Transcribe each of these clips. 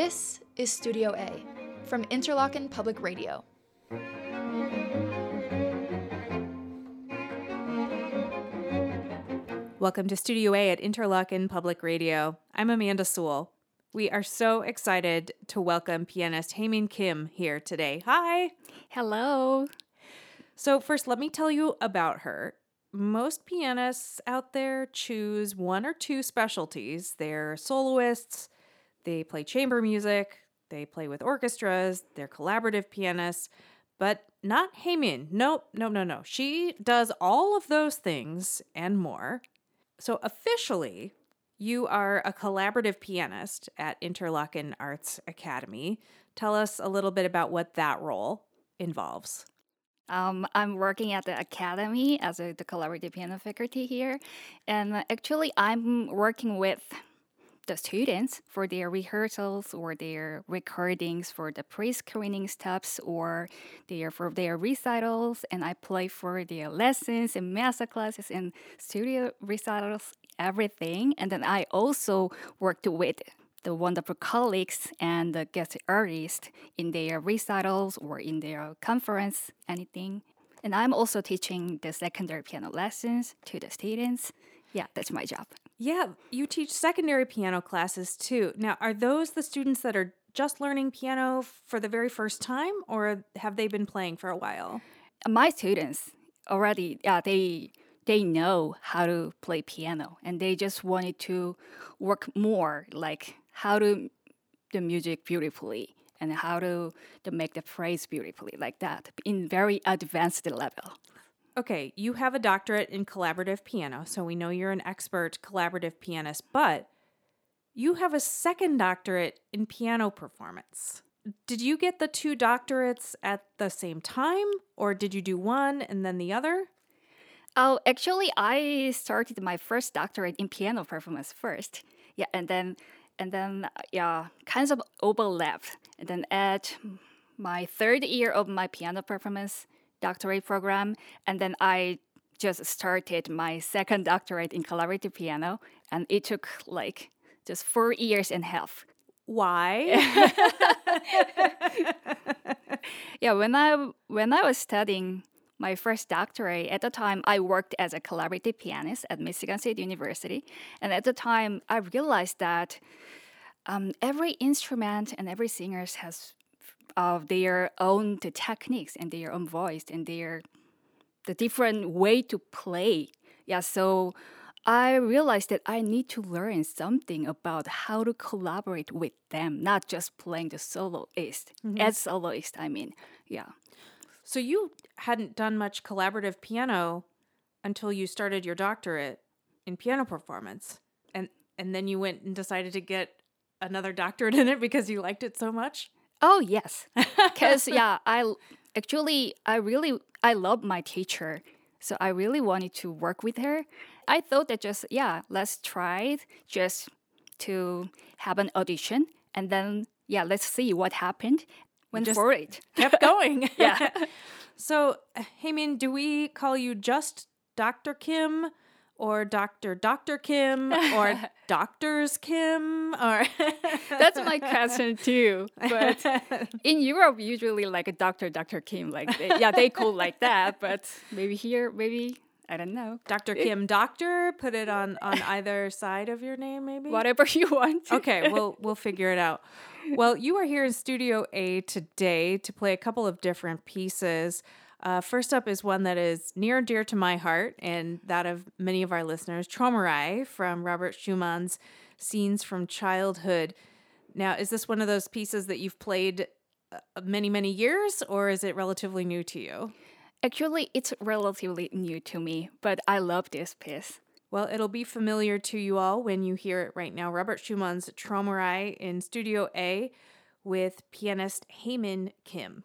This is Studio A from Interlochen Public Radio. Welcome to Studio A at Interlochen Public Radio. I'm Amanda Sewell. We are so excited to welcome pianist Hyemin Kim here today. Hi. Hello. So, first, let me tell you about her. Most pianists out there choose one or two specialties. They're soloists, they play chamber music, they play with orchestras, they're collaborative pianists, but not Hyemin. Nope, no, no, no. She does all of those things and more. So, officially, you are a collaborative pianist at Interlochen Arts Academy. Tell us a little bit about what that role involves. Um, I'm working at the academy as a, the collaborative piano faculty here, and actually, I'm working with the students for their rehearsals or their recordings for the pre-screening steps or their for their recitals, and I play for their lessons and master classes and studio recitals, everything. And then I also worked with the wonderful colleagues and the guest artists in their recitals or in their conference, anything. And I'm also teaching the secondary piano lessons to the students. Yeah, that's my job. Yeah, you teach secondary piano classes too. Now, are those the students that are just learning piano for the very first time or have they been playing for a while? My students already, yeah, they they know how to play piano and they just wanted to work more like how to the music beautifully and how to, to make the phrase beautifully like that in very advanced level. Okay, you have a doctorate in collaborative piano, so we know you're an expert collaborative pianist, but you have a second doctorate in piano performance. Did you get the two doctorates at the same time, or did you do one and then the other? Oh, actually, I started my first doctorate in piano performance first. Yeah, and then and then uh, yeah, kinds of overlapped. And then at my third year of my piano performance doctorate program, and then I just started my second doctorate in collaborative piano, and it took like just four years and a half. Why? yeah, when I when I was studying my first doctorate, at the time I worked as a collaborative pianist at Michigan State University. And at the time, I realized that um, every instrument and every singer has uh, their own the techniques and their own voice and their the different way to play. Yeah, so I realized that I need to learn something about how to collaborate with them, not just playing the soloist. Mm-hmm. As soloist, I mean, yeah. So you hadn't done much collaborative piano until you started your doctorate in piano performance. And and then you went and decided to get another doctorate in it because you liked it so much? Oh, yes. Cuz yeah, I actually I really I love my teacher. So I really wanted to work with her. I thought that just yeah, let's try it just to have an audition and then yeah, let's see what happened went just for it. Kept going. yeah. so, Hyemin, do we call you just Dr. Kim? Or Dr. Dr. Kim or Doctors Kim or That's my question too. But in Europe usually like a Dr. Dr. Kim like they, yeah, they call like that, but maybe here maybe I don't know. Dr. Kim Doctor, put it on on either side of your name maybe. Whatever you want. okay, we'll we'll figure it out. Well, you are here in Studio A today to play a couple of different pieces. Uh, first up is one that is near and dear to my heart and that of many of our listeners Träumerei from Robert Schumann's Scenes from Childhood. Now, is this one of those pieces that you've played uh, many, many years, or is it relatively new to you? Actually, it's relatively new to me, but I love this piece. Well, it'll be familiar to you all when you hear it right now. Robert Schumann's Träumerei in Studio A with pianist Hyemin Kim.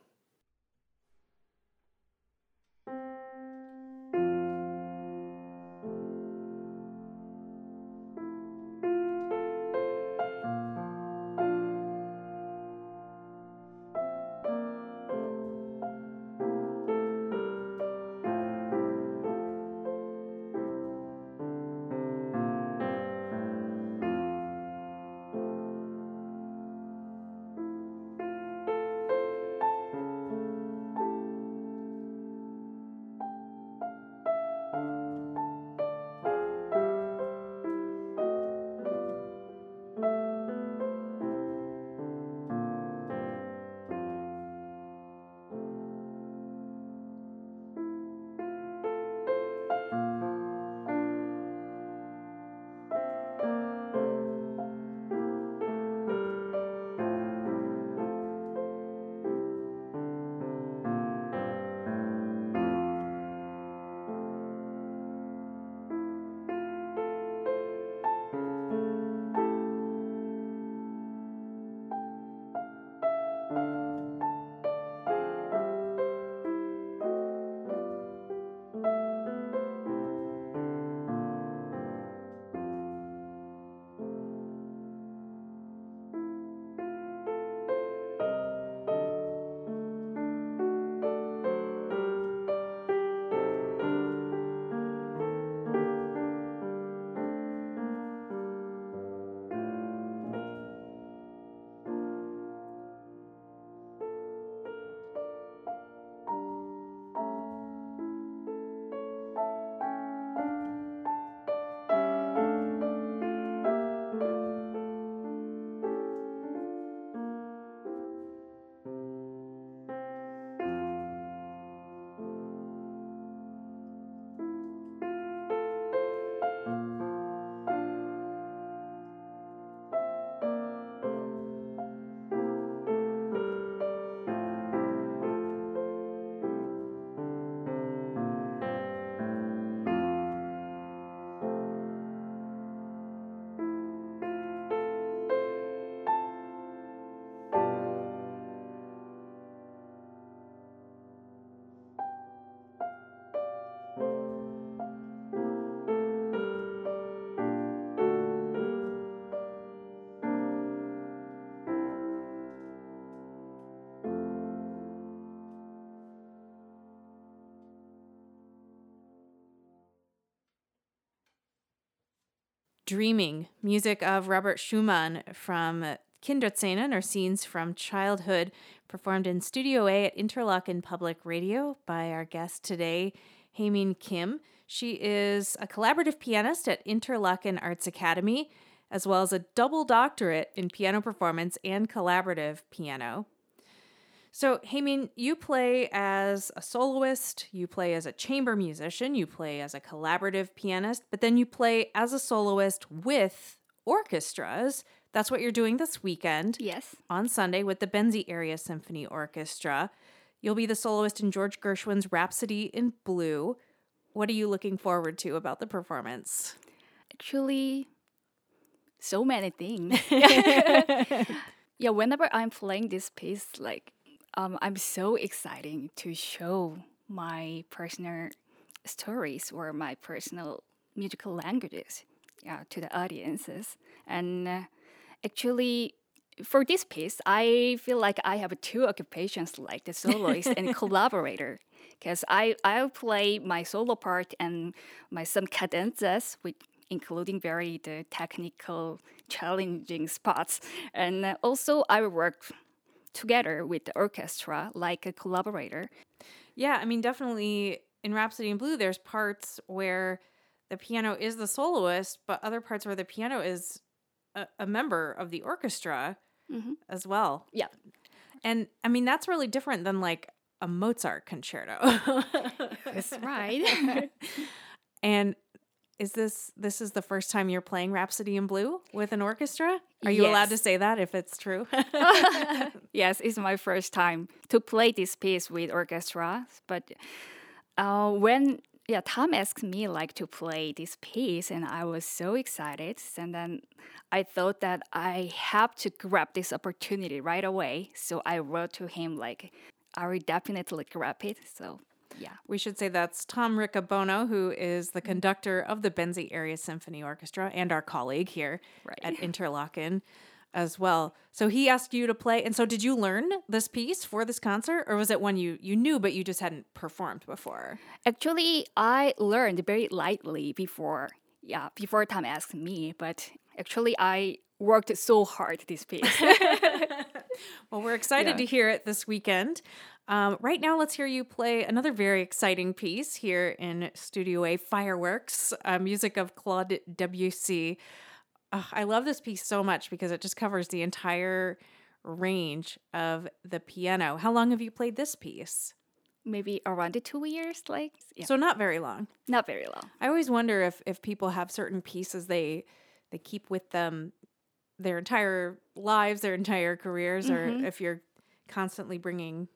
Dreaming, music of Robert Schumann from Kinderszenen or Scenes from Childhood, performed in Studio A at Interlochen Public Radio by our guest today, Hyemin Kim. She is a collaborative pianist at Interlochen Arts Academy, as well as a double doctorate in piano performance and collaborative piano. So, Hyemin, you play as a soloist, you play as a chamber musician, you play as a collaborative pianist, but then you play as a soloist with orchestras. That's what you're doing this weekend. Yes. On Sunday with the Benzie Area Symphony Orchestra. You'll be the soloist in George Gershwin's Rhapsody in Blue. What are you looking forward to about the performance? Actually, so many things. yeah, whenever I'm playing this piece, like um, I'm so excited to show my personal stories or my personal musical languages yeah, to the audiences. And uh, actually, for this piece, I feel like I have two occupations like the soloist and collaborator. Because I, I'll play my solo part and my some cadenzas, with, including very the technical challenging spots. And uh, also I work together with the orchestra like a collaborator. Yeah, I mean, definitely in Rhapsody in Blue, there's parts where the piano is the soloist, but other parts where the piano is a, a member of the orchestra Mhm. as well. Yeah. And I mean, that's really different than like a Mozart concerto. That's right. and is this this is the first time you're playing Rhapsody in Blue with an orchestra? Are you allowed to say that if it's true? yes, it's my first time to play this piece with orchestra. But uh, when yeah, Tom asked me like to play this piece, and I was so excited. And then I thought that I have to grab this opportunity right away. So I wrote to him like, I will definitely grab it. So yeah, We should say that's Tom Riccobono, who is Mm-hmm. the conductor of the Benzie Area Symphony Orchestra and our colleague here Right. at Interlochen as well. So he asked you to play. And so did you learn this piece for this concert or was it one you, you knew but you just hadn't performed before? Actually, I learned very lightly before, yeah, before Tom asked me. But actually, I worked so hard this piece. Well, we're excited Yeah. to hear it this weekend. Um, right now, let's hear you play another very exciting piece here in Studio A Fireworks, uh, music of Claude Debussy. Ugh, I love this piece so much because it just covers the entire range of the piano. How long have you played this piece? Maybe around two years, like yeah, So, not very long. not very long. I always wonder if if people have certain pieces they they keep with them their entire lives, their entire careers, or if you're constantly bringing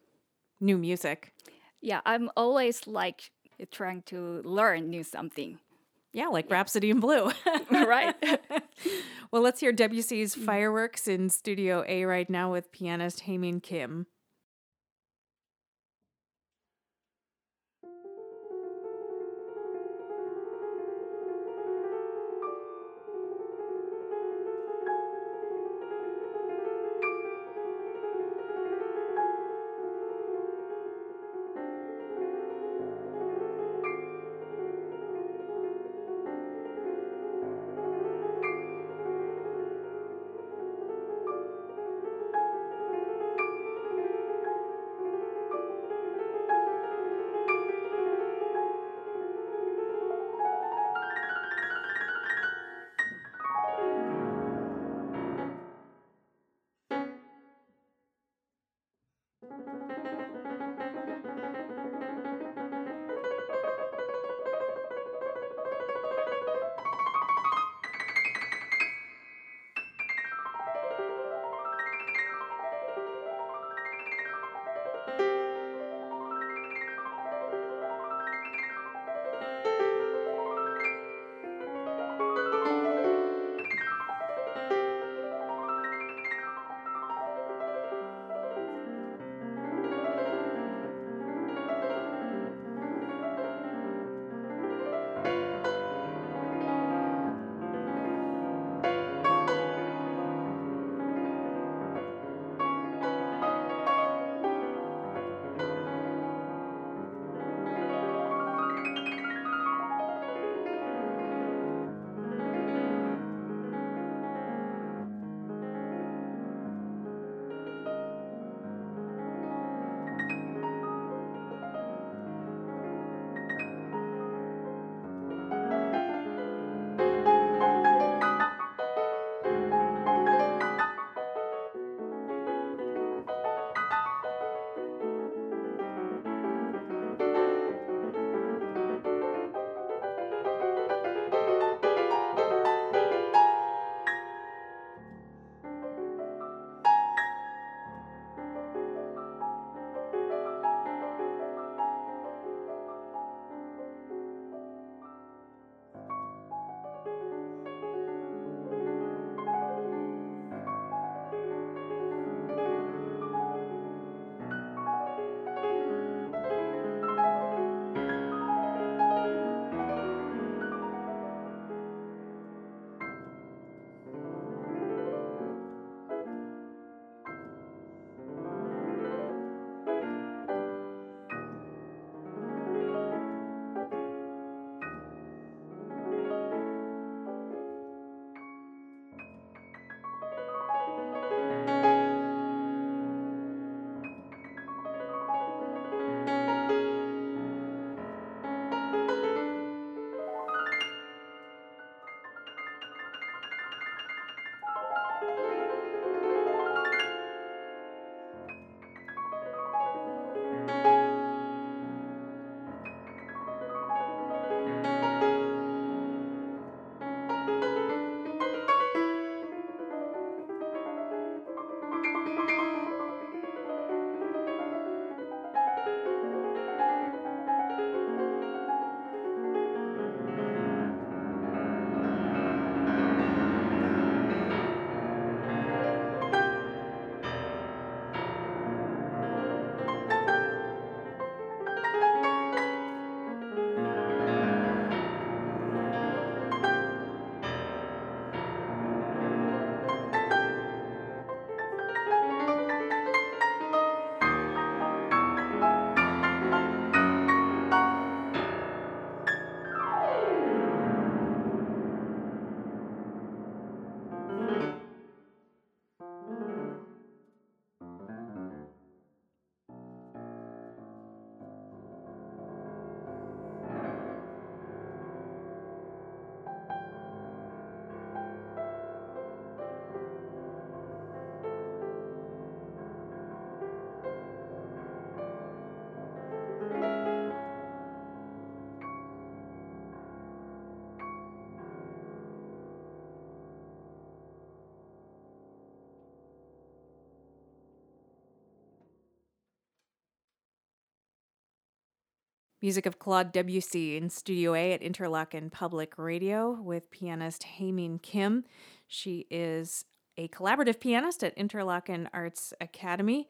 new music. Yeah, I'm always like trying to learn new something. Yeah, like Rhapsody in Blue. Right. well, let's hear Debussy's mm. Fireworks in Studio A right now with pianist Hyemin Kim. Music of Claude Debussy in Studio A at Interlochen Public Radio with pianist Hyemin Kim. She is a collaborative pianist at Interlochen Arts Academy,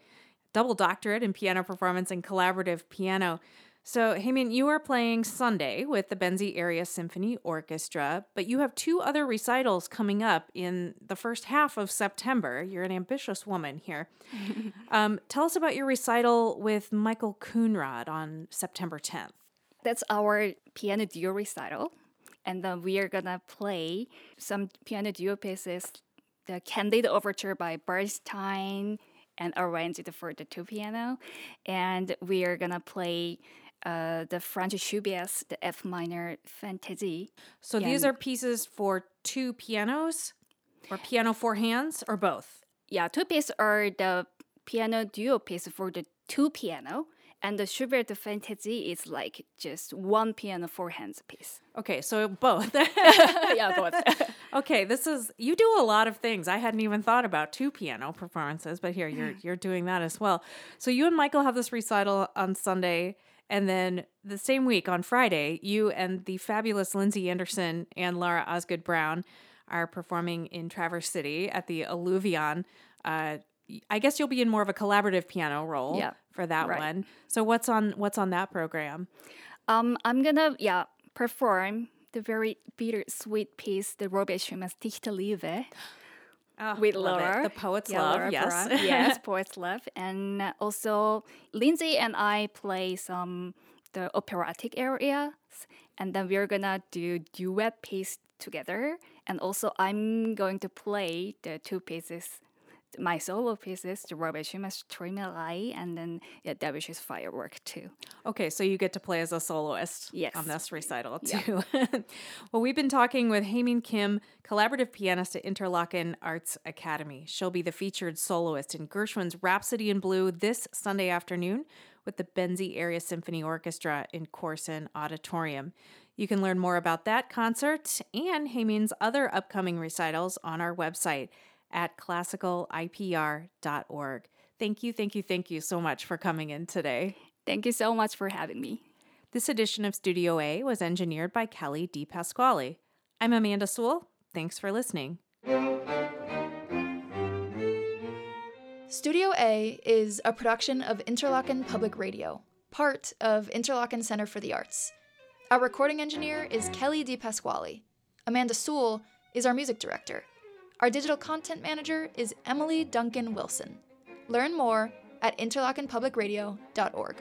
double doctorate in piano performance and collaborative piano. So, Hyemin, you are playing Sunday with the Benzie Area Symphony Orchestra, but you have two other recitals coming up in the first half of September. You're an ambitious woman here. um, tell us about your recital with Michael Coonrod on September 10th. That's our piano duo recital. And then we are gonna play some piano duo pieces, the Candide Overture by Bernstein and arranged for the two piano. And we are gonna play uh, the Schubert's the F minor Fantasy. So these are pieces for two pianos, or piano four hands, or both. Yeah, two pieces are the piano duo piece for the two piano, and the Schubert Fantasy is like just one piano four hands piece. Okay, so both. yeah, both. okay, this is you do a lot of things. I hadn't even thought about two piano performances, but here you're you're doing that as well. So you and Michael have this recital on Sunday and then the same week on Friday, you and the fabulous Lindsey Anderson and Laura Osgood Brown are performing in Traverse City at the Alluvion. Uh, I guess you'll be in more of a collaborative piano role yeah, for that right. one. So what's on what's on that program? Um, I'm gonna yeah perform the very bittersweet piece, the Robert Schumann's Dichterliebe. Oh, with love it. Laura. The poet's Yeah, love, Laura yes. Yes, poet's love. And also, Lindsey and I play some the operatic arias, and then we're gonna do duet piece together. And also, I'm going to play the two pieces, my solo pieces, the Robert Schumann's Träumerei, and then yeah, Debussy's Firework too. Okay, so you get to play as a soloist Yes. on this recital Yeah. too. well, we've been talking with Hyemin Kim, collaborative pianist at Interlochen Arts Academy. She'll be the featured soloist in Gershwin's Rhapsody in Blue this Sunday afternoon with the Benzie Area Symphony Orchestra in Corson Auditorium. You can learn more about that concert and Hyemin's other upcoming recitals on our website at classicalipr.org. Thank you, thank you, thank you so much for coming in today. Thank you so much for having me. This edition of Studio A was engineered by Kelly D. Pasquale. I'm Amanda Sewell. Thanks for listening. Studio A is a production of Interlochen Public Radio, part of Interlochen Center for the Arts. Our recording engineer is Kelly D. Pasquale. Amanda Sewell is our music director. Our digital content manager is Emily Duncan Wilson. Learn more at interlochenpublicradio.org.